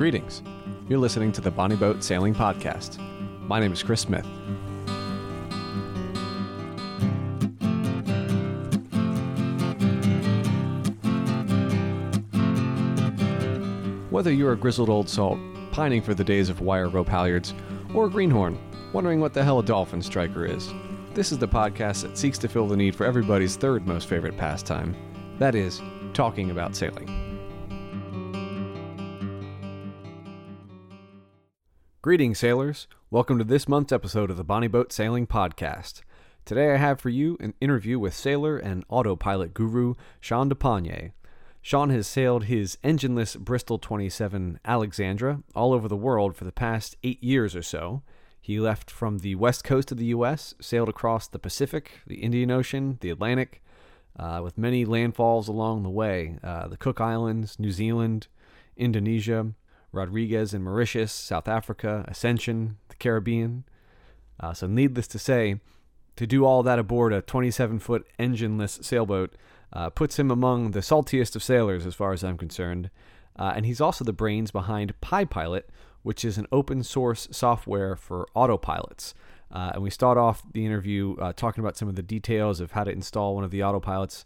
Greetings. You're listening to the Bonnie Boat Sailing Podcast. My name is Chris Smith. Whether you're a grizzled old salt, pining for the days of wire rope halyards, or a greenhorn, wondering what the hell a dolphin striker is, this is the podcast that seeks to fill the need for everybody's third most favorite pastime that is, talking about sailing. Greetings, sailors. Welcome to this month's episode of the Bonnie Boat Sailing Podcast. Today I have for you an interview with sailor and autopilot guru Sean D'Epagnier. Sean has sailed his engineless Bristol 27 Alexandra all over the world for the past eight years or so. He left from the west coast of the U.S., sailed across the Pacific, the Indian Ocean, the Atlantic, uh, with many landfalls along the way uh, the Cook Islands, New Zealand, Indonesia, Rodrigues and Mauritius, South Africa, Ascension, the Caribbean. Uh, so, needless to say, to do all that aboard a 27 foot engineless sailboat uh, puts him among the saltiest of sailors, as far as I'm concerned. Uh, and he's also the brains behind Pypilot, which is an open source software for autopilots. Uh, and we start off the interview uh, talking about some of the details of how to install one of the autopilots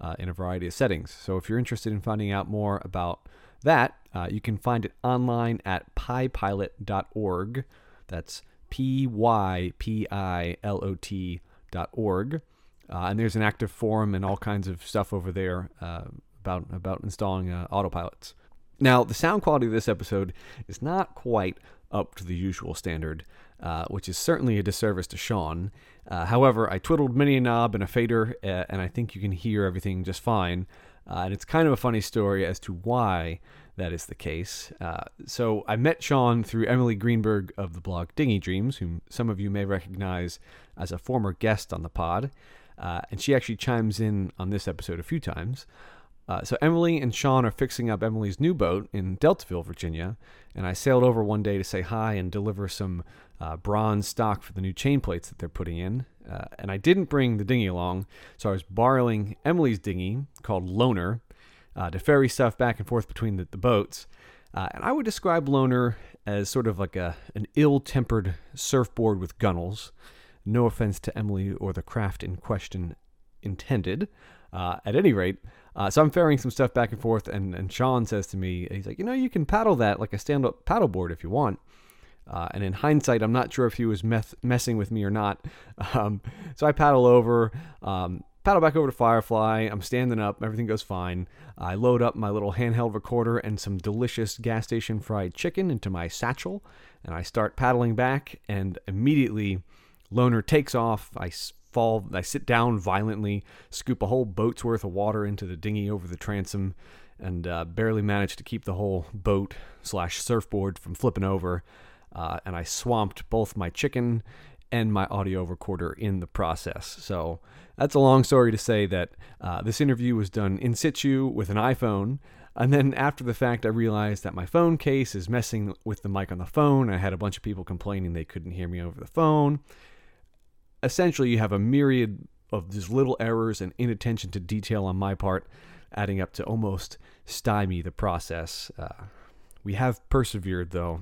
uh, in a variety of settings. So if you're interested in finding out more about that, uh, you can find it online at pypilot.org. That's P Y P I L O T dot org. Uh, and there's an active forum and all kinds of stuff over there uh, about about installing autopilots. Now, the sound quality of this episode is not quite up to the usual standard, uh, which is certainly a disservice to Sean. Uh, however, I twiddled many a knob and a fader, uh, and I think you can hear everything just fine. Uh, and it's kind of a funny story as to why that is the case. Uh, so I met Sean through Emily Greenberg of the blog Dinghy Dreams, whom some of you may recognize as a former guest on the pod. Uh, and she actually chimes in on this episode a few times. Uh, so Emily and Sean are fixing up Emily's new boat in Deltaville, Virginia, and I sailed over one day to say hi and deliver some uh, bronze stock for the new chain plates that they're putting in. Uh, and I didn't bring the dinghy along, so I was borrowing Emily's dinghy called Loner uh, to ferry stuff back and forth between the, the boats. Uh, and I would describe Loner as sort of like a an ill-tempered surfboard with gunnels. No offense to Emily or the craft in question intended. Uh, at any rate, uh, so I'm ferrying some stuff back and forth, and, and Sean says to me, he's like, you know, you can paddle that like a stand up paddleboard if you want. Uh, and in hindsight, I'm not sure if he was meth- messing with me or not. Um, so I paddle over, um, paddle back over to Firefly. I'm standing up, everything goes fine. I load up my little handheld recorder and some delicious gas station fried chicken into my satchel, and I start paddling back, and immediately Loner takes off. I fall. I sit down violently, scoop a whole boat's worth of water into the dinghy over the transom, and uh, barely manage to keep the whole boat slash surfboard from flipping over. Uh, and I swamped both my chicken and my audio recorder in the process. So that's a long story to say that uh, this interview was done in situ with an iPhone. And then after the fact, I realized that my phone case is messing with the mic on the phone. I had a bunch of people complaining they couldn't hear me over the phone essentially you have a myriad of these little errors and inattention to detail on my part, adding up to almost stymie the process. Uh, we have persevered, though.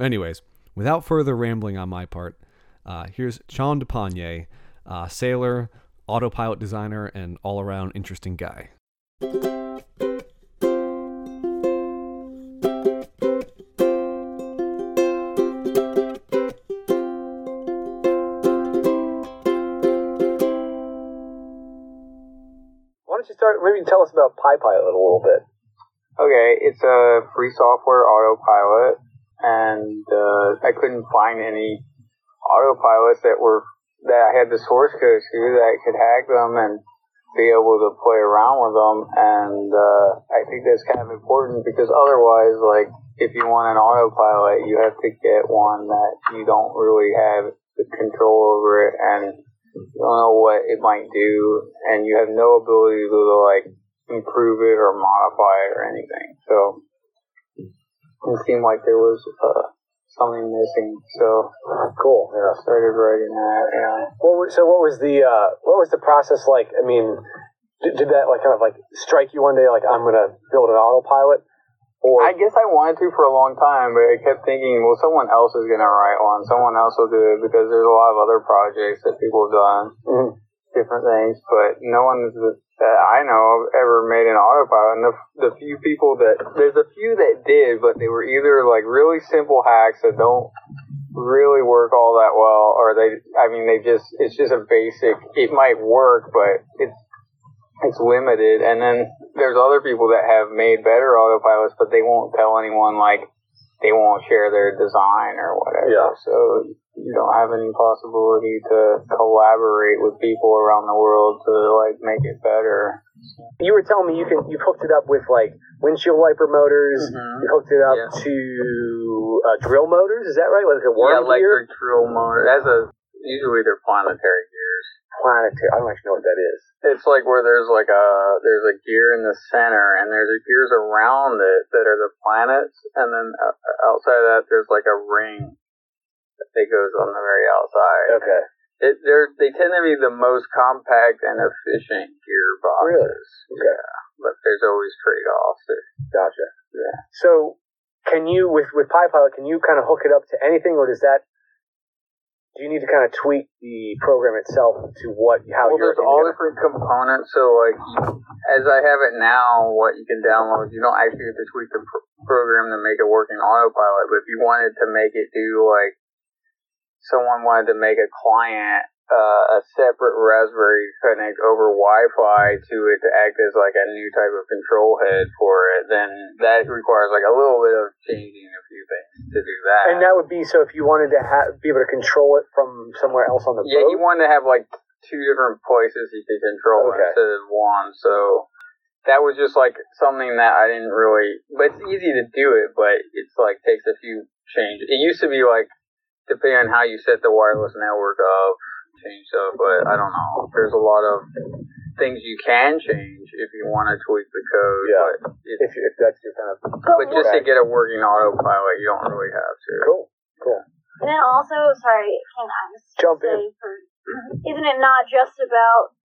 Anyways, without further rambling on my part, uh, here's Sean D'Epagnier, uh, sailor, autopilot designer, and all around interesting guy. Why don't you start? Maybe tell us about Pypilot a little bit. Okay, it's a free software autopilot, and uh, I couldn't find any autopilots that were that I had the source code to that could hack them and be able to play around with them. And uh, I think that's kind of important because otherwise, like if you want an autopilot, you have to get one that you don't really have the control over it and you don't know what it might do, and you have no ability to like improve it or modify it or anything. So it seemed like there was uh, something missing. So cool. Yeah, started writing that. Yeah. Well, so what was the uh, what was the process like? I mean, did, did that like kind of like strike you one day? Like I'm gonna build an autopilot, Or I guess I wanted to for a long time, but I kept thinking, well, someone else is going to write one. Someone else will do it because there's a lot of other projects that people have done, Mhm. Different things, but no one that I know ever made an autopilot. And the, the few people that, there's a few that did, but they were either like really simple hacks that don't really work all that well, or they, I mean, they just, it's just a basic, it might work, but it's, it's limited. And then there's other people that have made better autopilots, but they won't tell anyone like they won't share their design or whatever. Yeah. So you don't have any possibility to collaborate with people around the world to like make it better. you were telling me you can you've hooked it up with like windshield wiper motors. Mhm. You hooked it up Yeah. to uh, drill motors. Is that right? Like a worm yeah, gear? electric drill motor. That's a usually they're planetary gears. Planetary. I don't actually know what that is. It's like where there's like a there's a gear in the center, and there's gears around it that are the planets, and then uh, outside of that there's like a ring that goes on the very outside. Okay. It, they're they tend to be the most compact and efficient gearboxes. Really? Okay. Yeah, but there's always trade offs. Gotcha. Yeah. So, can you with with PyPilot? Can you kind of hook it up to anything, or does that? Do you need to kind of tweak the program itself to what how well, you're? there's all different components. So, like, as I have it now, what you can download, you don't actually have to tweak the pr- program to make it work in autopilot. But if you wanted to make it do, like, someone wanted to make a client uh, a separate Raspberry connect over Wi-Fi to it to act as like a new type of control head for it, then that requires like a little bit of changing a few things to do that. And that would be so if you wanted to ha- be able to control it from somewhere else on the Yeah, boat. you wanted to have like two different places you could control Okay. instead of one. So that was just like something that I didn't really. But it's easy to do it, but it's like takes a few changes. It used to be like depending on how you set the wireless network up, change stuff. But I don't know. There's a lot of things you can change if you want to tweak the code. Yeah. But, it, if, you, if that's your kind of but just to get a working autopilot, you don't really have to. cool, cool. And then also, sorry, can I just Jump say in. for isn't it not just about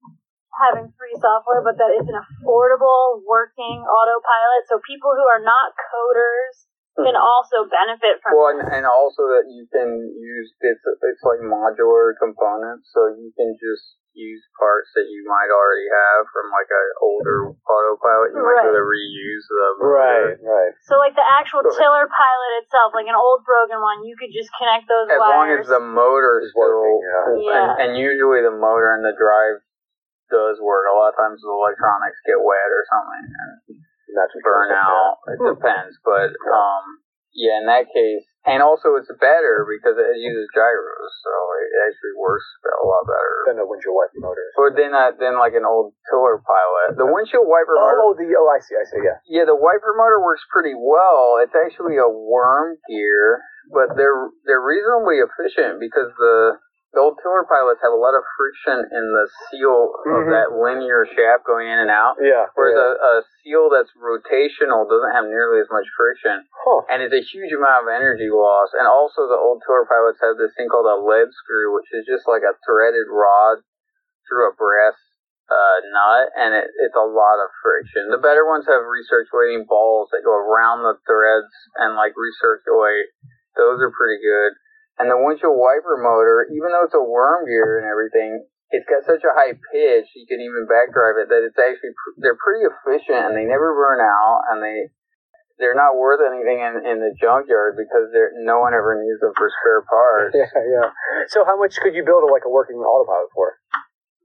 having free software, but that it's an affordable working autopilot, so people who are not coders can also benefit from Well, it. and, and also that you can use it's it's like modular components, so you can just use parts that you might already have from like an older autopilot. You might be able to reuse them. Right, right. So like the actual Sure. tiller pilot itself, like an old broken one, you could just connect those As long as the motor Is working, yeah. Yeah. and, and usually the motor and the drive does work. A lot of times the electronics get wet or something and And that's what burn goes out. It depends, but um, yeah, in that case, and also it's better because it uses gyros, so it actually works a lot better. Than the windshield wiper motor. Or then, uh, then like an old tiller pilot. The windshield wiper motor, Oh, the oh, I see, I see. Yeah. yeah, the wiper motor works pretty well. It's actually a worm gear, but they're they're reasonably efficient because the old tiller pilots have a lot of friction in the seal of Mhm. that linear shaft going in and out. Yeah. Whereas yeah. a, a seal that's rotational doesn't have nearly as much friction Huh. and it's a huge amount of energy loss. And also, the old tiller pilots have this thing called a lead screw, which is just like a threaded rod through a brass uh, nut, and it, it's a lot of friction. The better ones have recirculating balls that go around the threads and like recirculate. Those are pretty good. And the windshield wiper motor, even though it's a worm gear and everything, it's got such a high pitch you can even backdrive it that it's actually they're pretty efficient and they never burn out and they they're not worth anything in, in the junkyard because no one ever needs them for spare parts. Yeah, yeah. So how much could you build a, like a working autopilot for?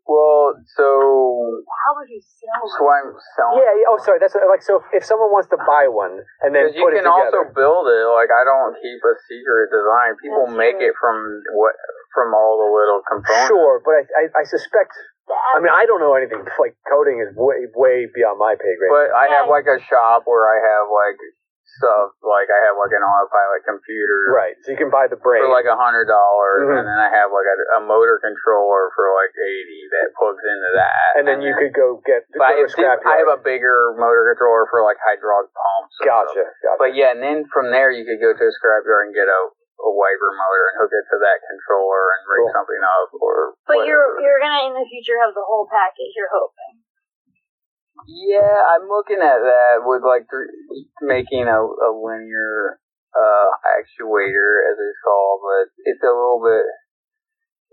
Well, so How would you sell so it? I'm selling. Yeah. yeah, Oh, sorry. That's like so. If, if someone wants to buy one and then Because you put it can also together, build it. Like I don't keep a secret design. People That's make true. it from what from all the little components. sure. But I, I, I suspect. I mean, I don't know anything. Like coding is way, way beyond my pay grade. But I have like a shop where I have like stuff. Like I have like an autopilot computer. right. So you can buy the brain. For like a hundred dollars, Mhm. and then I have like a, a motor controller for like eighty that plugs into that. and then you could go get go But to a it's scrap I have a bigger motor controller for like hydraulic pumps. Gotcha. stuff. Gotcha. But yeah, and then from there you could go to a scrapyard and get a, a wiper motor and hook it to that controller and rig Cool. something up or. But you're you're gonna in the future have the whole package. You're hoping. Yeah, I'm looking at that with like th- making a, a linear uh, actuator, as it's called, but it's a little bit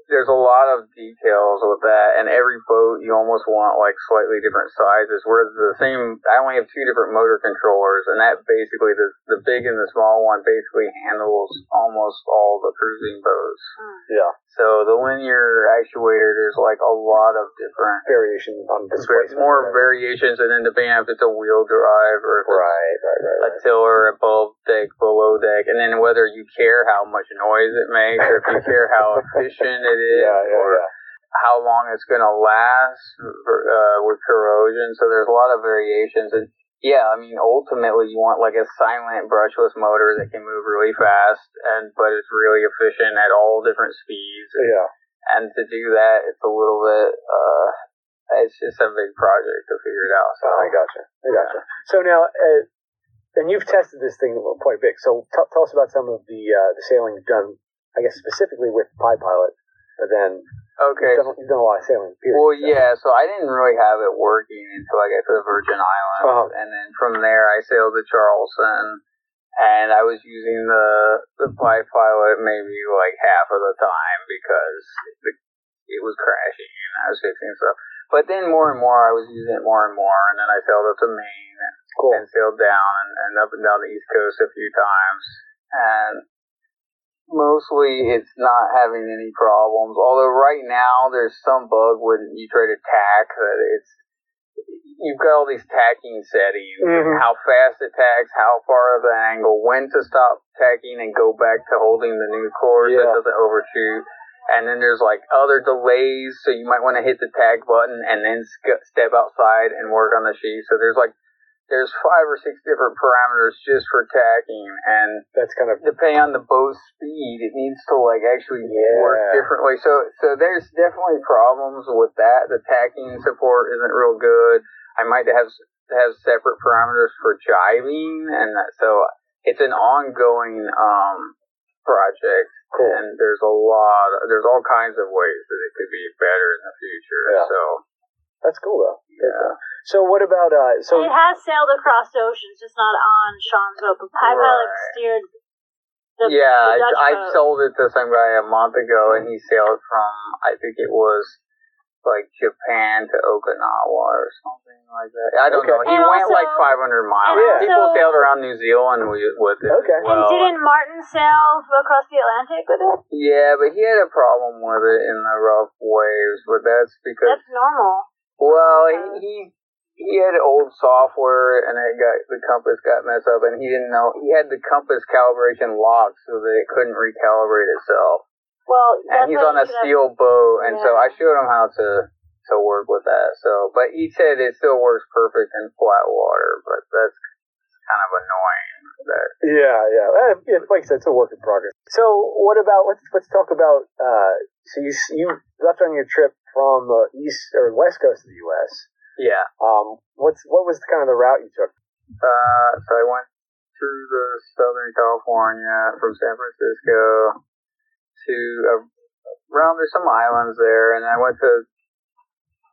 there's a lot of details with that, and every boat you almost want like slightly different sizes. Where the same, I only have two different motor controllers, and that basically the the big and the small one basically handles almost all the cruising boats. Yeah. So the linear actuator, there's like a lot of different variations on displacement. more right? variations, and then depending if it's a wheel drive or if Right, right, right, a tiller above deck, below deck, and then whether you care how much noise it makes, or if you care how efficient it is, Yeah, yeah, or yeah. how long it's going to last uh, with corrosion. So there's a lot of variations, and yeah, I mean, ultimately you want like a silent brushless motor that can move really fast, and but it's really efficient at all different speeds. Yeah. And to do that, it's a little bit. Uh, it's just a big project to figure it out. So Oh, I gotcha. I gotcha. So now, uh, and you've tested this thing quite big. So t- tell us about some of the uh, the sailing you've done. I guess specifically with Pypilot, but then okay, you've, done, you've done a lot of sailing. Period. Well, yeah. So I didn't really have it working until I got to the Virgin Islands, Uh-huh. and then from there I sailed to Charleston, and I was using the the Pypilot maybe like half of the time because the, it was crashing and I was fixing stuff. But then more and more I was using it more and more, and then I sailed up to Maine and, Cool. and sailed down and, and up and down the East Coast a few times, and mostly it's not having any problems. Although right now there's some bug when you try to tack that it's you've got all these tacking settings, Mhm. how fast it tacks, how far of an angle, when to stop tacking and go back to holding the new course Yeah. that doesn't overshoot. And then there's like other delays, so you might want to hit the tack button and then sk- step outside and work on the sheet. So there's like there's five or six different parameters just for tacking, and That's kind of depending on the boat's speed, it needs to like actually Yeah. work differently. So, so there's definitely problems with that. The tacking support isn't real good. I might have have separate parameters for jiving, and that, so it's an ongoing um, project. cool. And there's a lot, there's all kinds of ways that it could be better in the future. Yeah. So, That's cool though. Yeah. So what about uh? So it has sailed across oceans, just not on Sean's boat. But Pi Pilot Right. steered the, yeah, the I, I sold it to some guy a month ago, and he sailed from I think it was like Japan to Okinawa or something like that. I don't Okay. know. He And went also- like 500 miles. and People sailed around New Zealand with with it. Okay. Well. and didn't Martin sail across the Atlantic with it? yeah, but he had a problem with it in the rough waves. But that's because That's normal. Well, he. he he had old software and it got the compass got messed up and he didn't know he had the compass calibration locked so that it couldn't recalibrate itself. Well, and he's on a should have- steel boat, and so I showed him how to to work with that. So, but he said it still works perfect in flat water, but that's kind of annoying. That yeah, yeah. Uh, yeah, like I said, it's a work in progress. So what about let's let's talk about uh. So you you left on your trip from the east or west coast of the U.S. yeah. Um, what's what was the, kind of the route you took? Uh, so I went through the Southern California from San Francisco to uh, around there's some islands there, and I went to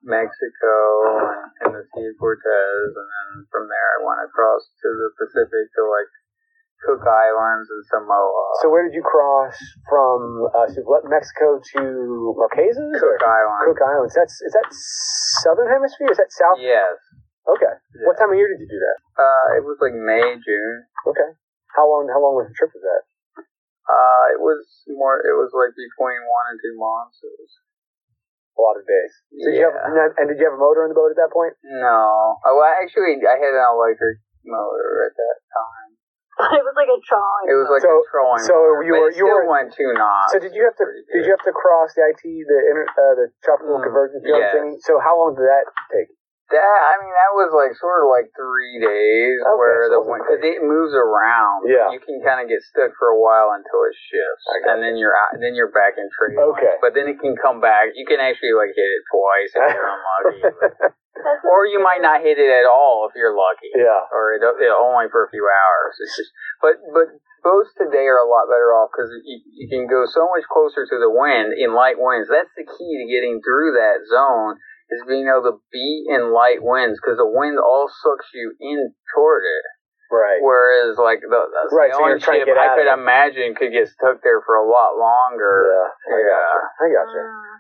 Mexico and, and the Sea of Cortez, and then from there I went across to the Pacific to like Cook Islands and Samoa. So where did you cross from? Uh, so you left Mexico to Marquesas? or- Cook Islands. Cook Islands. That's is that southern hemisphere? Is that south? Yes. Okay. Yeah. What time of year did you do that? Uh, it was like May, June. Okay. How long? How long was the trip? Was that? Uh, it was more. It was like between one and two months. It was A lot of days. So did you have, Yeah. and did you have a motor on the boat at that point? no. Oh, well, actually, I had an electric motor at that time. it was like a trolling. It was like So- a trolling. so you but were- it you still were- went two knots. So did you have to? Did you have to cross the IT, the inter, uh, the tropical Mm, convergence field yes. thing? So how long did that take? That I mean, that was like sort of like three days Okay, where so the it because it moves around. Yeah. you can kind of get stuck for a while until it shifts, I and then you're out, then you're back in trade. Okay. lanes. but then it can come back. You can actually like hit it twice if you're unlucky, That's or you might not hit it at all if you're lucky. yeah. or it, it only for a few hours. It's just, but but boats today are a lot better off because you, you can go so much closer to the wind in light winds. That's the key to getting through that zone. is being able to be in light winds because the wind all sucks you in toward it. Right. Whereas like the, the Right, so sailing you're trying to ship, get I could imagine could get stuck there for a lot longer. Yeah. I Yeah. gotcha. I gotcha. Mm.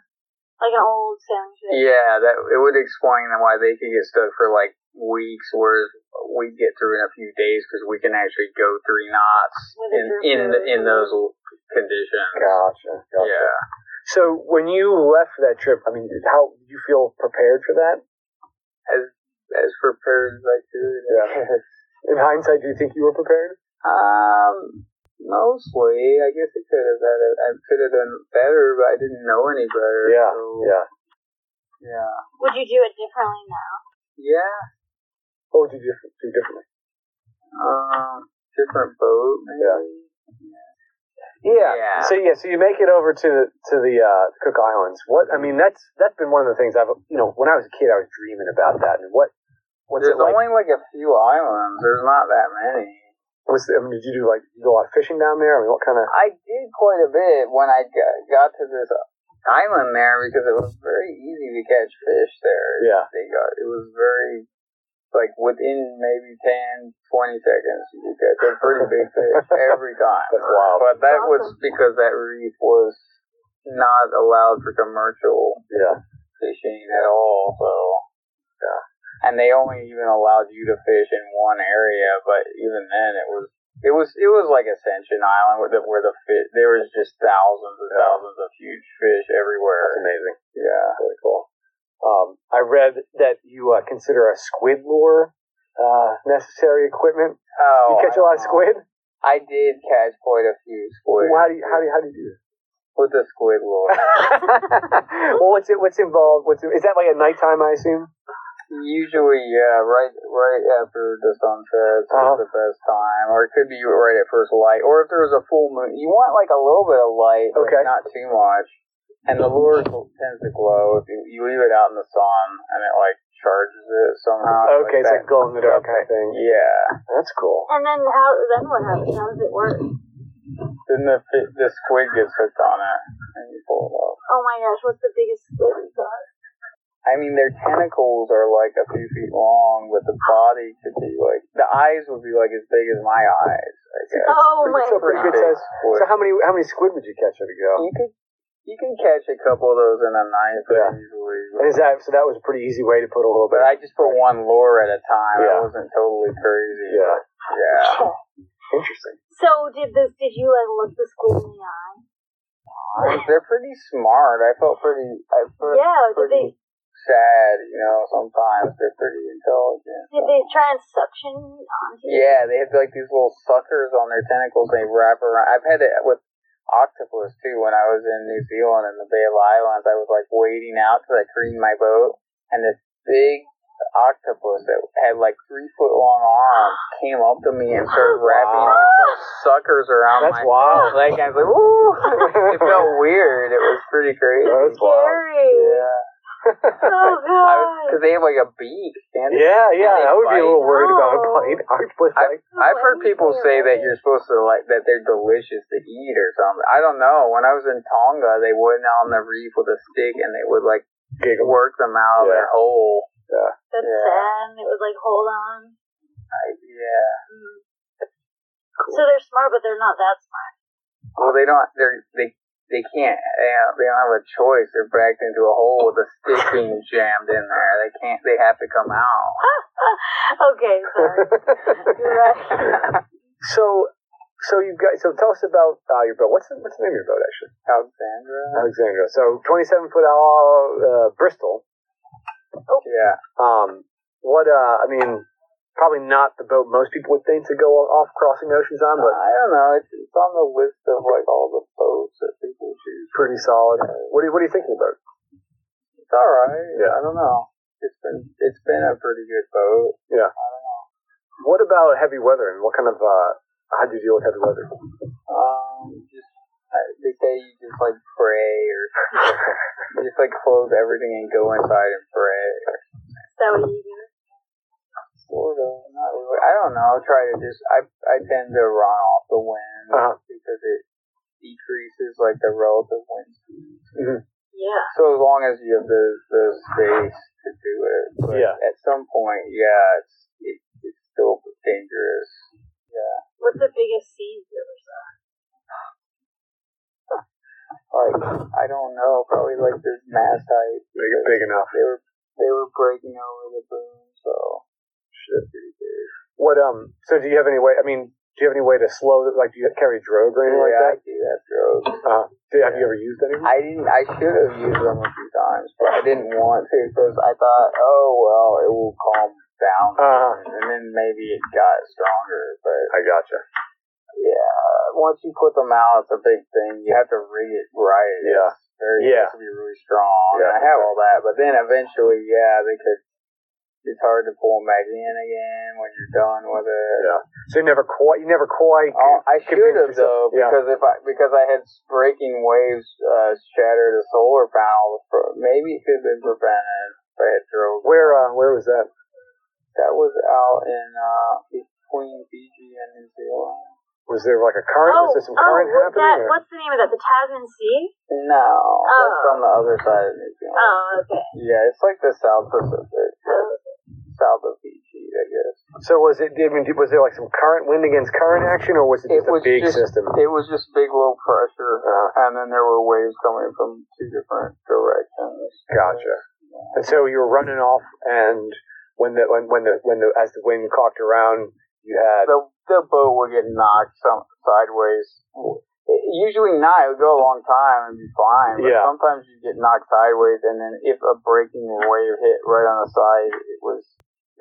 Like an old sailing ship. Yeah, that it would explain why they could get stuck for like weeks, whereas we get through in a few days because we can actually go three knots in in the, in those conditions. Gotcha. gotcha. Yeah. So when you left that trip, I mean, how did you feel prepared for that? As as prepared as I could. Yeah. In hindsight, do you think you were prepared? Um, mostly. I guess it could have done it. I could have done better, but I didn't know any better. Yeah. so, Yeah. yeah, Would you do it differently now? yeah. What would you do, do differently? Um, different boat, maybe. Yeah. Yeah. So yeah, so you make it over to to the uh, Cook Islands. What I mean, that's that's been one of the things I've you know when I was a kid, I was dreaming about that. And what what's There's it like? only like a few islands. There's not that many. The, I mean, did you do like you do a lot of fishing down there? I mean, what kind of? I did quite a bit when I got, got to this island there because it was very easy to catch fish there. Yeah. They got it was very like within maybe 10, 20 seconds you could catch a pretty big fish every time. That's wild. But that was because that reef was not allowed for commercial Yeah. fishing at all. So yeah, and they only even allowed you to fish in one area, but even then it was it was it was like Ascension Island where the where the fish there was just thousands and thousands of huge fish everywhere. That's amazing. Yeah. Really cool. Um, I read that you uh, consider a squid lure uh, necessary equipment. Oh, You catch a lot of squid. I did catch quite a few squid Well, how do you how do you, how do you do this? with the squid lure. well, what's it? What's involved? What's is that like at nighttime? I assume. Usually, yeah, right, right after the sunset Uh-huh. is the best time, or it could be right at first light, or if there was a full moon. You want like a little bit of light, but Okay. not too much. And the lure tends to glow if you, you leave it out in the sun, and it like charges it somehow. Okay, it's like that. glow in the dark kind of thing. Yeah. That's cool. And then how? Then what happens? How does it work? Then the the squid gets hooked on it, and you pull it off. Oh my gosh! What's the biggest squid you got? I mean, their tentacles are like a few feet long, but the body could be like the eyes would be like as big as my eyes. I guess. Oh my So pretty good size. So how many how many squid would you catch at a go? You could you can catch a couple of those in a night Yeah. usually. And is that so? That was a pretty easy way to put a little bit. But I just put one lure at a time. Yeah. I wasn't totally crazy. Yeah. Yeah. Interesting. So did this? Did you like look the squid in the eye? They're pretty smart. I felt pretty. I felt Yeah. Did they? Pretty sad. You know, sometimes they're pretty intelligent. Did they try and suction onto you? Yeah, they have like these little suckers on their tentacles. They wrap around. I've had it with octopus too. When I was in New Zealand in the Bay of Islands, I was like wading out because I cleaned my boat, and this big octopus that had like three foot long arms came up to me and started wrapping Wow. its suckers around That's my wild. leg. I was like, "Ooh!" it felt weird. It was pretty crazy. That's wild. Scary. Yeah. Oh god. Because they have like a beak. can't they? Yeah, yeah. I would be a little worried about a No. bite. Octopus I, bite. I've heard people say that you're supposed to like that they're delicious to eat or something. I don't know. When I was in Tonga, they went out on the reef with a stick and they would like Giggle. work them out of their hole. That's Yeah. sad. It was like hold on. I, yeah. Mm. So they're smart, but they're not that smart. Well, they don't. They're they. They can't. They don't, they don't have a choice. They're backed into a hole with a stick being jammed in there. They can't. They have to come out. okay, sorry. You're right. so, so you guys. So tell us about uh, your boat. What's the What's the name of your boat actually? Alexandra. Alexandra. So twenty seven foot uh, Bristol. Oh. Yeah. Um, what? Uh, I mean, probably not the boat most people would think to go off crossing oceans on, but I don't know. It's, it's on the list of like all the boats that people choose. pretty solid. What are you What do you think of the boat? It's all right. Yeah. I don't know. It's been it's been a pretty good boat. Yeah. I don't know. What about heavy weather and what kind of? Uh, how do you deal with heavy weather? Um, just uh, they say you just like pray or you just like close everything and go inside and pray. So that what you I don't know. I'll try to just I I tend to run off the wind Uh-huh. because it decreases like the relative wind speed. Mhm. Yeah. So as long as you have the the space to do it, but Yeah. at some point, yeah, it's it, it's still dangerous. Yeah, What's the biggest seas you ever saw? like I don't know, probably like this mast height. Big, big enough. They were they were breaking over the boom, so shit, pretty big. What um? So do you have any way? I mean, do you have any way to slow? the- Like, do you carry drogue or anything like that? I do have drogues. Uh, do, have you ever used any? I didn't. I should have used them a few times, but I didn't want to because I thought, oh well, it will calm down, Uh-huh. and then maybe it got stronger. But I gotcha. yeah, once you put them out, it's a big thing. You have to rig it right. Yeah. It's very, Yeah. It has to be really strong. Yeah. And I have all that, but then eventually, yeah, they could. It's hard to pull them back in again when you're done with it. Yeah. So you never quite, you never quite. Oh, I should convinced have yourself- though, yeah. because if I because I had breaking waves uh, shatter the solar panels. For, maybe it could have been prevented if I had drogue. Where uh, where was that? That was out in uh, between Fiji and New Zealand. Was there like a current? oh, was there some oh, current what- happening? that, or- what's the name of that? The Tasman Sea? No, that's Oh. on the other side of New Zealand. Oh, okay. Yeah, it's like the South Pacific, Oh, south of Fiji, I guess. So was it? I mean, was there like some current wind against current action, or was it just It a big just- system? It was just big low pressure, Uh, and then there were waves coming from two different directions. Gotcha. and so you were running off, and when the when, when the when the as the wind cocked around, you had the the boat would get knocked some sideways. Usually not. It would go a long time and be fine. But Yeah. sometimes you get knocked sideways, and then if a breaking wave hit right on the side, it was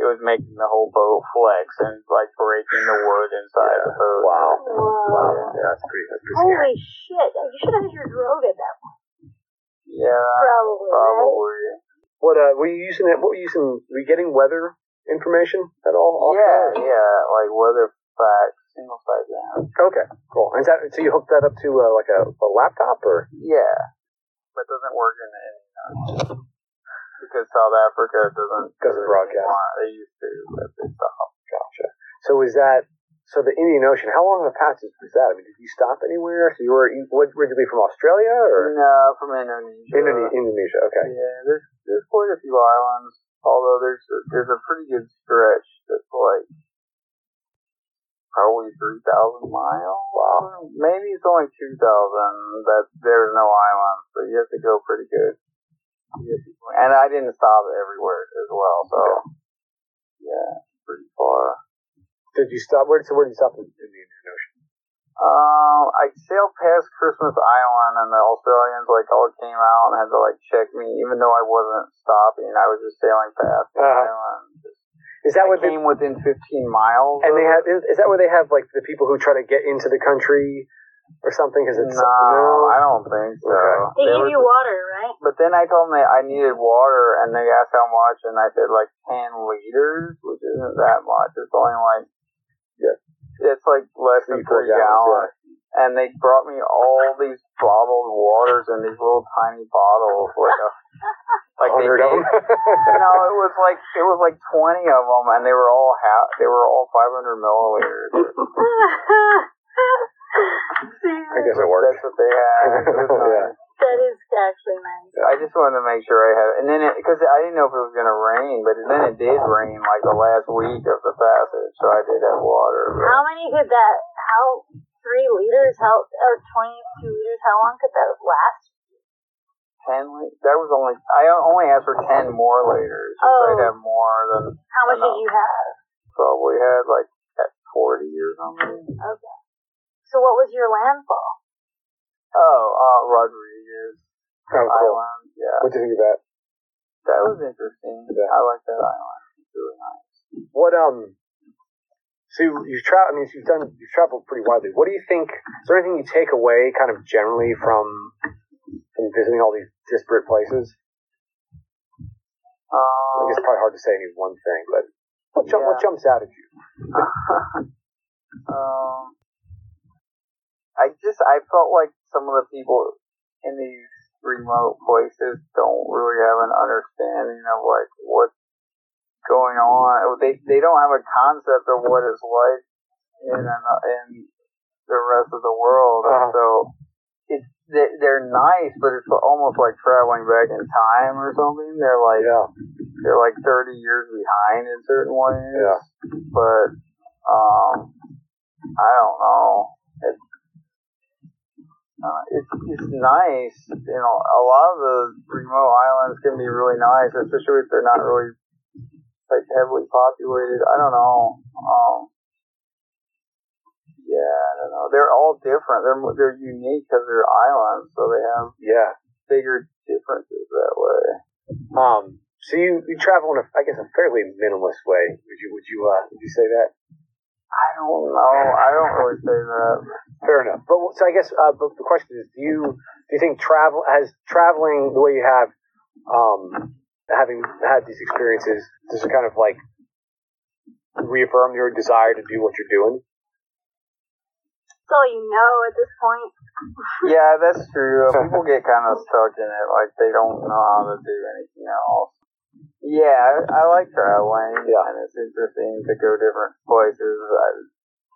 it was making the whole boat flex and like breaking the wood inside the boat. wow, Whoa. wow, yeah, that's pretty that's pretty scary. Holy shit. You should have had your drogue at that point. Yeah, Probably. Right? probably. What uh, were you using? It? What were you using? Were you getting weather information at all? Yeah, offshore? yeah, like weather fax, single sideband. Okay, cool. And is that so? You hooked that up to uh, like a, a laptop, or Yeah, but it doesn't work in any because South Africa doesn't Doesn't broadcast. want- They used to, but they stopped. gotcha. So is that so? The Indian Ocean. How long of a passage was that? I mean, did you stop anywhere? So you were you, originally from Australia or No, from Indonesia. Indone- Indonesia? Okay. Yeah, there's there's quite a few islands. Although there's a, there's a pretty good stretch that's like probably three thousand miles. Wow. Maybe it's only two thousand. That there's no islands, but you have to go pretty good. You have to- And I didn't stop everywhere as well, so yeah, pretty far. Did you stop? Where? So where did you stop in, in the Indian Ocean? Um, I sailed past Christmas Island, and the Australians like all came out and had to like check me, even though I wasn't stopping. I was just sailing past the Uh-huh. island. Just, Is that I what they? within 15 miles. And they of have it. is, is that where they have like the people who try to get into the country or something? Because it's No, I don't think so. Okay. They They give you just- water, right? But then I told them that I needed water, and they asked how much, and I said like 10 liters, which isn't that much. It's only like Yeah. it's like less Three, than four three gallons, gallons. And they brought me all these bottled waters in these little tiny bottles, like a like they hundred of gave- them. no, it was like it was like twenty of them, and they were all ha- they were all five hundred milliliters. I guess it worked. That's what they had. Yeah. that is actually nice. I just wanted to make sure I had, and then because I didn't know if it was gonna rain, but then it did rain like the last week of the passage, so I did have water. but- How many could that, how, three liters, how, or 22 liters, how long could that last? Ten That was only I only asked for ten more liters. Oh. I'd have more than How much Enough. did you have? probably had like at forty or something. Okay. So what was your landfall? Oh, uh, Rodrigues Oh, cool. Island. Yeah, What do you think of that? that was interesting. Yeah. I like that island. It's really nice. What um? So you, you've traveled. I mean, you've done. You've traveled pretty widely. What do you think? Is there anything you take away, kind of generally, from from visiting all these disparate places? I Um, guess it's probably hard to say any one thing, but what, jump, what jumps out at you? um, I just I felt like some of the people in these remote places don't really have an understanding of like what's going on. They they don't have a concept of what it's like in an, in the rest of the world, Uh-huh. and so it's they, they're nice, but it's almost like traveling back in time or something. They're like Yeah. they're like 30 years behind in certain ways. Yeah. But um, I don't know. Uh, it's it's nice. You know, a lot of the remote islands can be really nice, especially if they're not really like heavily populated. I don't know. Um, yeah, I don't know. They're all different. They're they're unique because they're islands, so they have Yeah. bigger differences that way. Um, so you, you travel in a, I guess, a fairly minimalist way. Would you, would you, uh, would you say that? I don't know. I don't really say that. Fair enough. But so I guess, uh, but the question is, do you, do you think travel, has traveling the way you have, um, having had these experiences, does it kind of like reaffirm your desire to do what you're doing? That's all you know at this point. Yeah, that's true. People get kind of stuck in it, like they don't know how to do anything else. Yeah, I, I like traveling, Yeah. and it's interesting to go different places I,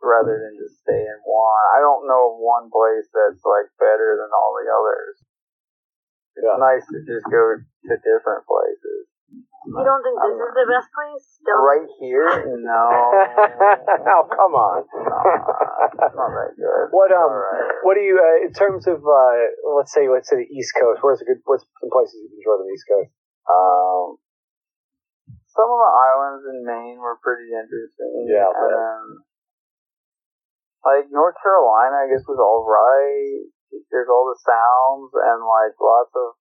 rather than just stay in one. I don't know of one place that's like better than all the others. It's Yeah. nice to just go to different places. You don't think this is the best place? Don't. Right here, no. oh, come on. No, it's not that good. What um, Alright. what do you uh, in terms of uh, let's say let's say the East Coast? Where's a good? What's some places you've enjoyed on the East Coast? Um, some of the islands in Maine were pretty interesting. Yeah, and bet. like North Carolina, I guess was all right. There's all the sounds and like lots of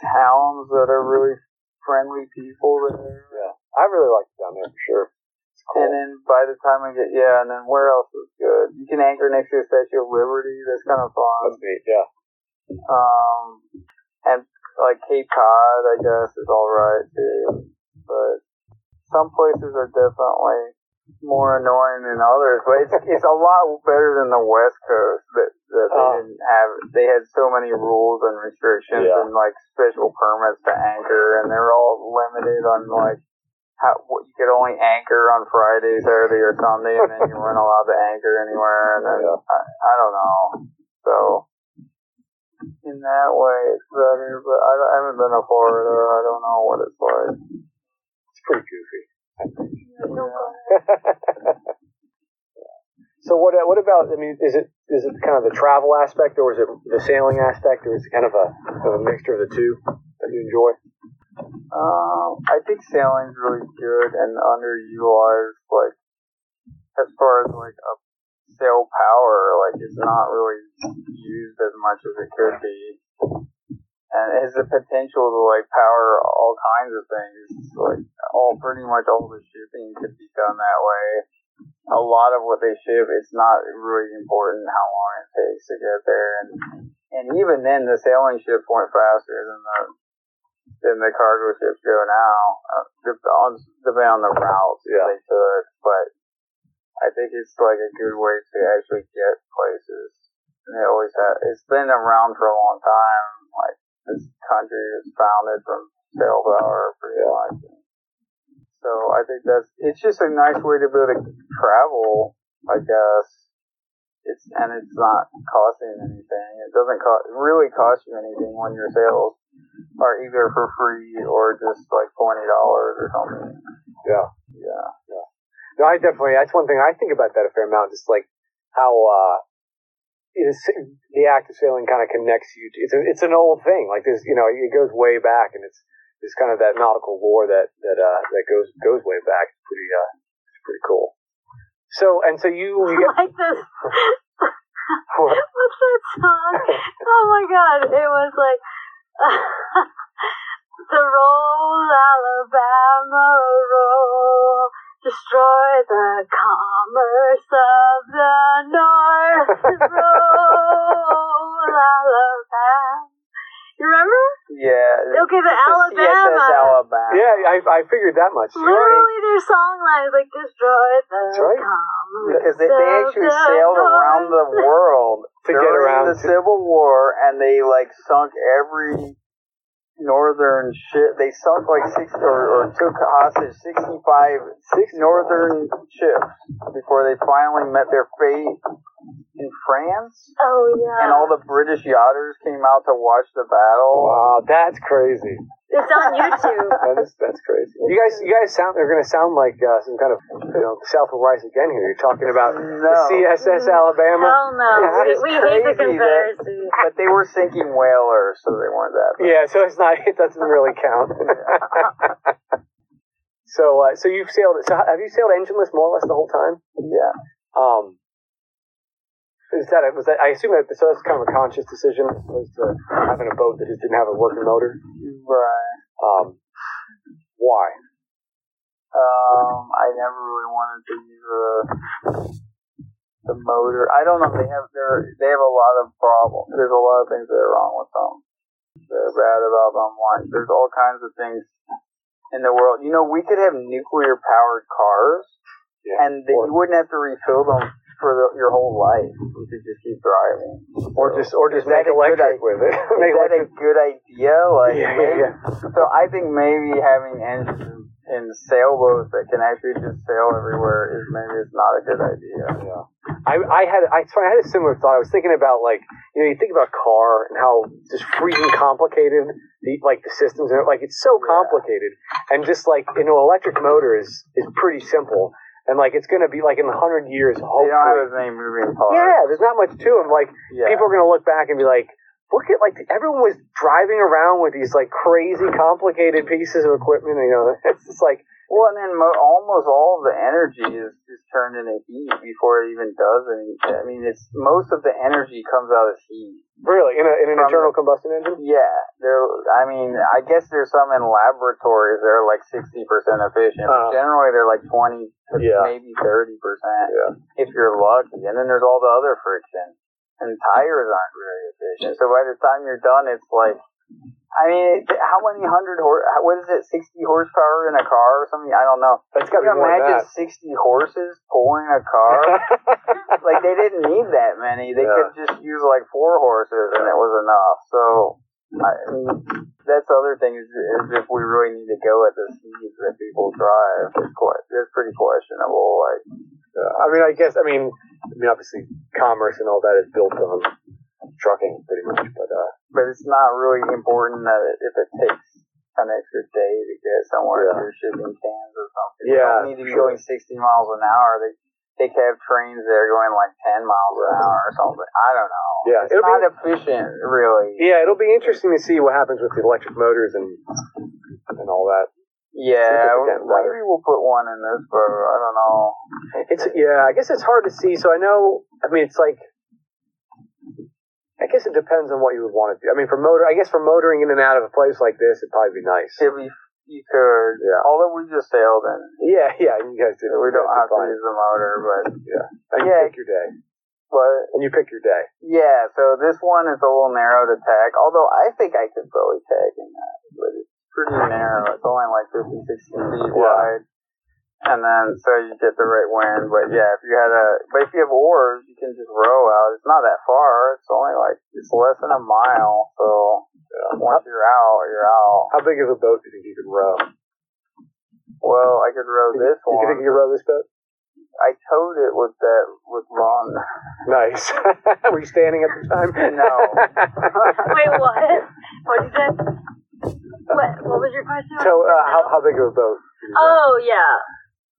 towns that are really friendly people there. Yeah, I really like it down there for sure. It's cool. And then by the time I get yeah, and then where else was good? You can anchor next to the Statue of Liberty. That's kind of fun. That's neat. Yeah. Um, and like Cape Cod, I guess, is all right too. But some places are definitely more annoying than others. But it's it's a lot better than the West Coast that that they Uh. didn't have. They had so many rules and restrictions Yeah. and like special permits to anchor, and they're all limited on like. How, what, you could only anchor on Friday, Saturday, or Sunday, and then you weren't allowed to anchor anywhere. And then Yeah. I, I don't know. So in that way it's better, but I, I haven't been to Florida. I don't know what it's like. It's pretty goofy. So what? uh, What about? I mean, is it is it kind of the travel aspect, or is it the sailing aspect, or is it kind of a, kind of a mixture of the two that you enjoy? Um, I think sailing's really good and underutilized. Like as far as like a sail power, like it's not really used as much as it could be. And it has the potential to like power all kinds of things. Like all pretty much all the shipping could be done that way. A lot of what they ship, it's not really important how long it takes to get there. And and even then, the sailing ships went faster than the than the cargo ships go now. Uh, on depending on the routes Yeah. they took, but I think it's like a good way to actually get places. And it always has. It's been around for a long time. Like this country is founded from sail power, pretty much. So I think that's it's just a nice way to be able to travel. I guess it's and it's not costing anything. It doesn't cost really cost you anything when your sails are either for free or just like twenty dollars or something. Yeah. Yeah. Yeah. No, I definitely. That's one thing I think about that a fair amount. Just like how uh, is, the act of sailing kind of connects you. To, it's a, it's an old thing. Like this, you know, it goes way back, and it's it's kind of that nautical lore that that uh, that goes goes way back. It's pretty uh, it's pretty cool. So and so you, you get like this. what? What's that song? Oh my god! It was like the roll, Alabama roll, destroy the commerce of the North. roll, Alabama. You remember? Yeah. Okay, the It's the CSS Alabama. Alabama. Yeah, I, I figured that much. You're right. Literally, their song line is like destroy the That's right. commerce Because they, they actually the sailed around the world To get around the to- Civil War, and they like sunk every northern ship. They sunk like six or, or took hostage sixty-five six northern ships before they finally met their fate in France, Oh yeah. and all the British yachters came out to watch the battle. Wow, that's crazy. it's on YouTube. That is that's crazy. You guys, you guys sound they're gonna sound like uh, some kind of you know South will rise again here. You're talking about the No. CSS Alabama. Hell no. Yeah, we it's we hate the crazy that- But they were sinking whalers, so they weren't that. bad. Yeah, so it's not. It doesn't really count. so, uh, so you've sailed. So, have you sailed engineless more or less the whole time? Yeah. Um, is that a, was that? I assume that so that's kind of a conscious decision as opposed to having a boat that just didn't have a working motor. Right. Um, why? Um, I never really wanted to use the the motor. I don't know. They have they they have a lot of problems. There's a lot of things that are wrong with them. They're bad about them. Like there's all kinds of things in the world. You know, we could have nuclear powered cars, Yeah. and they, you wouldn't have to refill them for the, your whole life. You could just keep driving. or just or just make good electric with it. Is make that a good idea? Like, Yeah, yeah, maybe, yeah. so I think maybe having engines in, sailboats that can actually just sail everywhere is maybe it's not a good idea. Yeah. I, I had I, sorry, I had a similar thought. I was thinking about like you know you think about car and how just freaking complicated the like the systems and like it's so Yeah. complicated and just like you know electric motor is is pretty simple and like it's gonna be like in a hundred years They don't have hopefully. as many moving parts. Yeah, there's not much to them. Like Yeah. people are gonna look back and be like, look at like everyone was driving around with these like crazy complicated pieces of equipment. You know, it's just like Well, and then mo- almost all of the energy is just turned into heat before it even does anything. I mean, it's most of the energy comes out as heat. really in, a, in an From internal combustion engine. Yeah, there. I mean, I guess there's some in laboratories that are like 60% efficient. Uh. generally, they're like 20 to Yeah. maybe 30% Yeah. if you're lucky. And then there's all the other friction. And tires aren't very efficient. So by the time you're done, it's like, I mean, how many hundred horse? What is it? 60 horsepower in a car or something? I don't know. That's gotta you be imagine. 60 horses pulling a car? like they didn't need that many. They Yeah. could just use like four horses and it was enough. So I mean, that's the other thing is, is if we really need to go at the speeds that people drive, it's quite it's pretty questionable. Like I mean, I guess, I mean, I mean, obviously, commerce and all that is built on trucking, pretty much. But uh, but it's not really important that it, if it takes an extra day to get somewhere Yeah. if you're shipping cans or something. You Yeah, don't need to be sure. going 60 miles an hour. They they have trains that are going like 10 miles an hour or something. I don't know. Yeah, it's it'll not be- efficient, really. yeah, it'll be interesting to see what happens with the electric motors and and all that. Yeah, Seems like they're getting better. maybe we'll put one in this but I don't know. It's yeah, I guess it's hard to see. So I know, I mean, it's like. I guess it depends on what you would want to do. I mean, for motor, I guess for motoring in and out of a place like this, it'd probably be nice. If we, you could, Yeah. although we just sailed in, Yeah, yeah, you guys did. we don't have to use the motor, but Yeah, and you Yeah. pick your day, but and you pick your day. yeah. So this one is a little narrow to tack. Although I think I could probably tack in that, pretty uh-huh. narrow. It's only like 50, 60 feet Yeah. wide. And then, so you get the right wind, but yeah, if you had a, but if you have oars, you can just row out. It's not that far. It's only like, it's less than a mile. So once you're out, you're out. How big of a boat do you think you could row? Well, I could row this You one. think you could row this boat? I towed it with that with Ron. Nice. Were you standing at the time? No. Wait, what? What did you say? What, what was your question? so, uh, how, how big of a boat? could you row? Oh, yeah.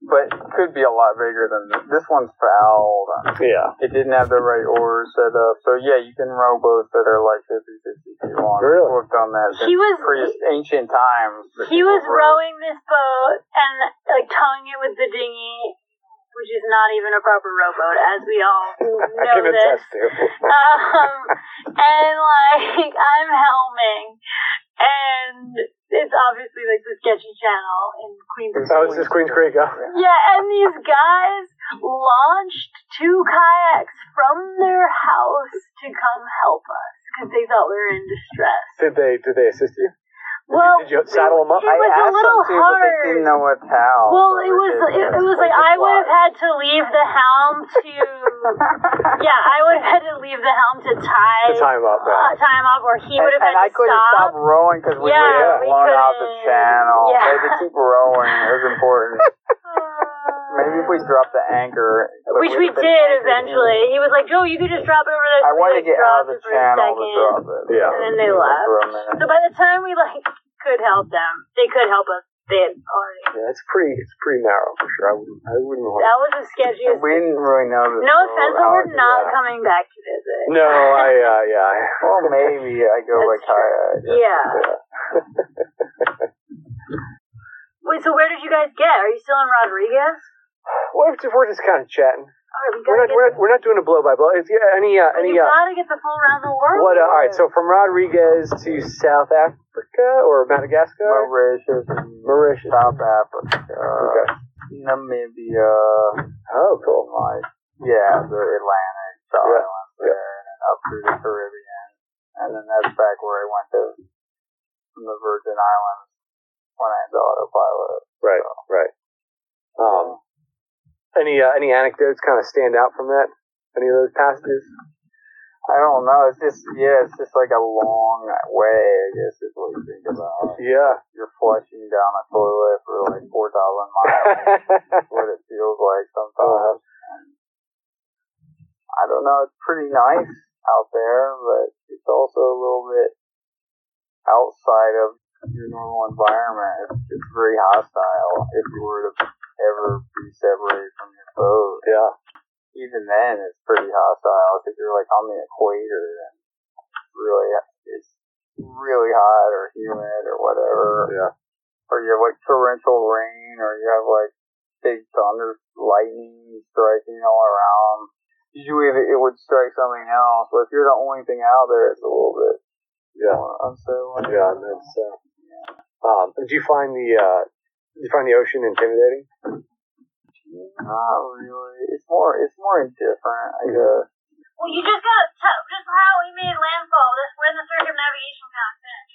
but could be a lot bigger than this. This one's fouled. Yeah. It didn't have the right oars set up. So yeah, you can row boats that are like 50, 60 feet long. Really? People have done that since He was pre ancient times. he was rowed. rowing this boat and like towing it with the dinghy, which is not even a proper rowboat, as we all I know can this. attest to. Um, and like I'm helming, and it's obviously like the sketchy channel in Queens. Oh, it's just Queens Creek. Oh. Yeah, and these guys launched two kayaks from their house to come help us because they thought we were in distress. Did they did they assist you? Well, did you saddle them up? It I was a asked little them to, but they hard. didn't know what how. Well, it was it, it was They like I would have had to leave the helm to yeah I would have had to leave the helm to tie To tie 'em up, uh, yeah. tie him up, or he would have and had I to couldn't stop. stop rowing because we Yeah, would have we blown out the couldn't. channel. Yeah. I had to keep rowing. It was important. Uh, Maybe if we dropped the anchor. Which we did eventually. He was like, Joe, you could just drop it over there. I So wanted to get out of the it for a channel to drop it. Yeah. And then they For left. So by the time we like could help them, they could help us. They had already. Yeah, it's pretty. It's pretty narrow for sure. I wouldn't. I wouldn't want. That was the sketchiest. we didn't really know the No full offense, but we're not that. coming back to visit. No, I. Uh, yeah. Well, maybe I go That's like kayak. Yeah. yeah. Wait, so where did you guys get? Are you still in Rodrigues? Well, if we're just kind of chatting. Alright, we We're not. We're not. We're not doing a blow by blow. If you any uh, any you uh, gotta get the full round the world. what? Uh, all right. So from Rodrigues to South Africa or Madagascar, Mauritius, Mauritius. South Africa, Okay. Namibia, Oh, cool. like yeah, the Atlantic the Yeah. islands there, and then up through the Caribbean, and then that's back where I went to from the Virgin Islands when I had the autopilot. Right. Right. Um. Any uh, any anecdotes kind of stand out from that? Any of those passages? I don't know. It's just yeah, it's just like a long way. I guess is what you think about. Yeah. You're flushing down a toilet for like four thousand miles. That's what it feels like sometimes. And I don't know. It's pretty nice out there, but it's also a little bit outside of your normal environment. It's, it's very hostile if you were to ever be separated from your boat. yeah. Even then, it's pretty hostile because you're like on the equator and really it's really hot or humid or whatever Yeah. or you have like torrential rain, or you have like big thunder, lightning striking all around. Usually it would strike something else, but if you're the only thing out there, it's a little bit Yeah. more unsettling. Yeah. That's. Uh, um. Did you find the uh? Did you find the ocean intimidating? Not really. It's more. It's more indifferent. I mm-hmm. guess. Well, you just gotta tell just how we made landfall. That's when the circumnavigation got finished.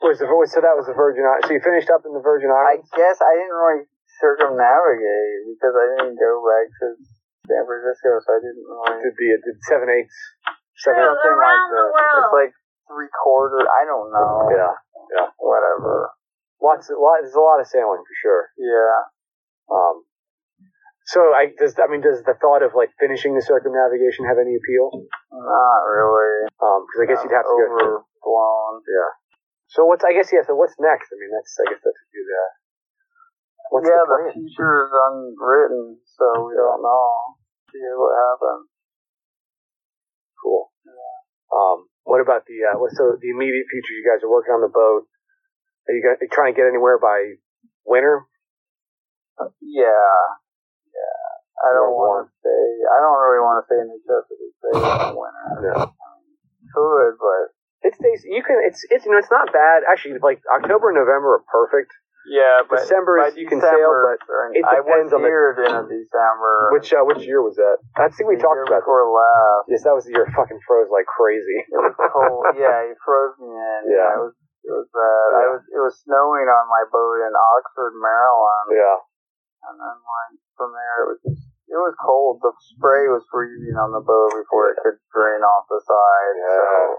Was the so that was the Virgin Islands? So you finished up in the Virgin Islands? I guess I didn't really circumnavigate because I didn't go back to San Francisco, so I didn't really. Did the did seven eighths? True, Seven. Something like around the this. world. It's like three quarter. I don't know. Yeah, Yeah. Whatever. Lots. Of, lot. There's a lot of sailing for sure. Yeah. Um. So I does I mean does the thought of like finishing the circumnavigation have any appeal? Not really. Um. Because I guess you'd have to go through. overblown. Yeah. So what's I guess yeah. So what's next? I mean that's I guess that's a good. Uh, what's yeah, the the, future is unwritten, so we don't know. See what happens. Cool. Um, what about the uh, what's so the immediate future? You guys are working on the boat. Are you, guys, are you trying to get anywhere by winter? Yeah. Yeah. I don't want to stay. I don't really want to stay in the Chesapeake Bay in the winter. No. Could, but It stays. You can. It's. It's. You know. It's not bad actually. Like October and November are perfect. yeah, but December is- you can sail, but it I depends on the- here in December. Which uh, which year was that? I think we the talked year about before last. Yes, that was the year fucking froze like crazy. It was cold. yeah, he froze me in. Yeah. it was. It was bad. I was. It was snowing on my boat in Oxford, Maryland. yeah. And then like from there it was just it was cold. The spray was freezing on the boat before it could drain off the side. Yeah.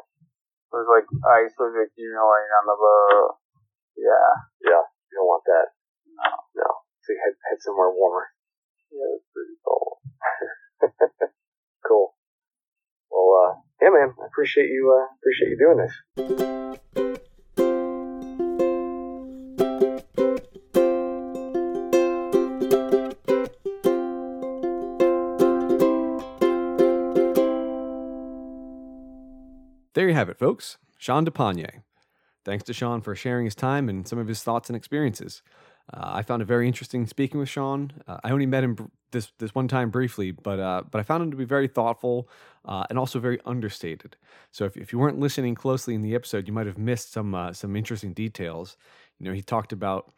So it was like ice was accumulating on the boat. Yeah. Yeah. You don't want that. No. No. So you head head somewhere warmer. Yeah, it was pretty cold. Cool. Well, uh, yeah, man. I appreciate you. Uh, appreciate you doing this. Have it, folks. Sean D'Epagnier. Thanks to Sean for sharing his time and some of his thoughts and experiences. Uh, I found it very interesting speaking with Sean. Uh, I only met him br- this this one time briefly, but uh, but I found him to be very thoughtful uh, and also very understated. So if, if you weren't listening closely in the episode, you might have missed some uh, some interesting details. You know, he talked about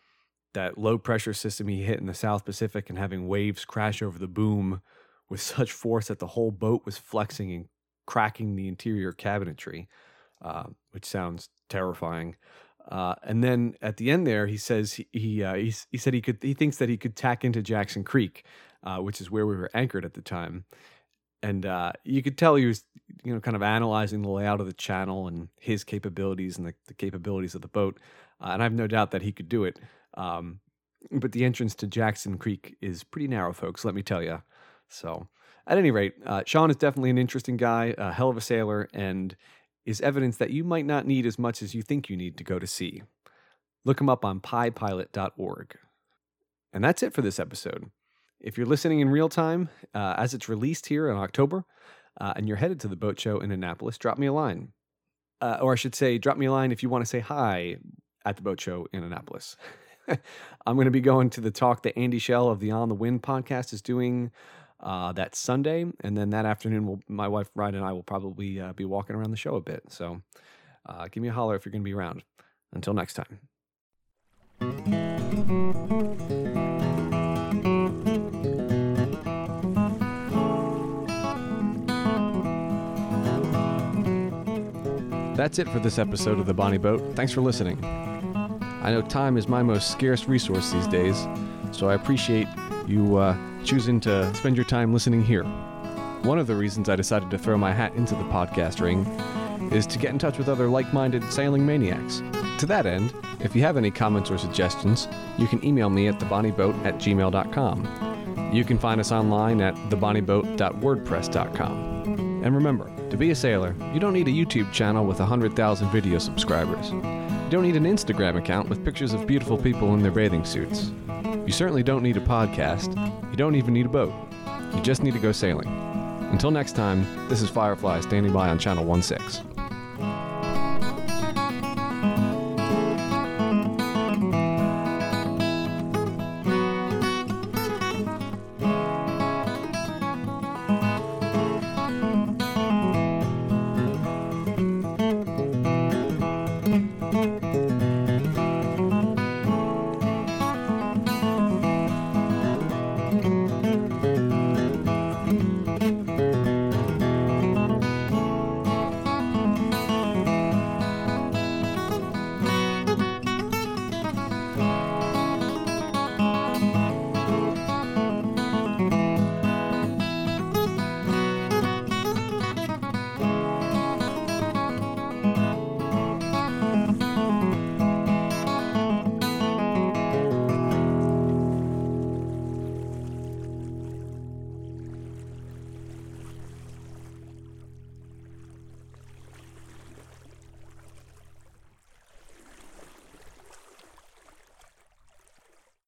that low pressure system he hit in the South Pacific and having waves crash over the boom with such force that the whole boat was flexing and cracking the interior cabinetry, uh, which sounds terrifying. Uh, and then at the end there, he says he he, uh, he he said he could he thinks that he could tack into Jackson Creek, uh, which is where we were anchored at the time. And uh, you could tell he was, you know, kind of analyzing the layout of the channel and his capabilities and the, the capabilities of the boat. Uh, and I have no doubt that he could do it. Um, but the entrance to Jackson Creek is pretty narrow, folks. Let me tell you. So, at any rate, uh, Sean is definitely an interesting guy, a hell of a sailor, and is evidence that you might not need as much as you think you need to go to sea. Look him up on pypilot.org. And that's it for this episode. If you're listening in real time, uh, as it's released here in October, uh, and you're headed to the boat show in Annapolis, drop me a line. Uh, or I should say, drop me a line if you want to say hi at the boat show in Annapolis. I'm going to be going to the talk that Andy Schell of the On the Wind podcast is doing uh, that Sunday. And then that afternoon, we'll, my wife, Ryan, and I will probably uh, be walking around the show a bit. So uh, give me a holler if you're going to be around. Until next time. That's it for this episode of The Bonnie Boat. Thanks for listening. I know time is my most scarce resource these days, so I appreciate you uh, choosing to spend your time listening here. One of the reasons I decided to throw my hat into the podcast ring is to get in touch with other like minded sailing maniacs. To that end, if you have any comments or suggestions, you can email me at thebonnieboat at gmail.com. You can find us online at thebonnieboat.wordpress.com. And remember, to be a sailor, you don't need a YouTube channel with 100,000 video subscribers. You don't need an Instagram account with pictures of beautiful people in their bathing suits. You certainly don't need a podcast. You don't even need a boat. You just need to go sailing. Until next time, this is Firefly standing by on Channel 16.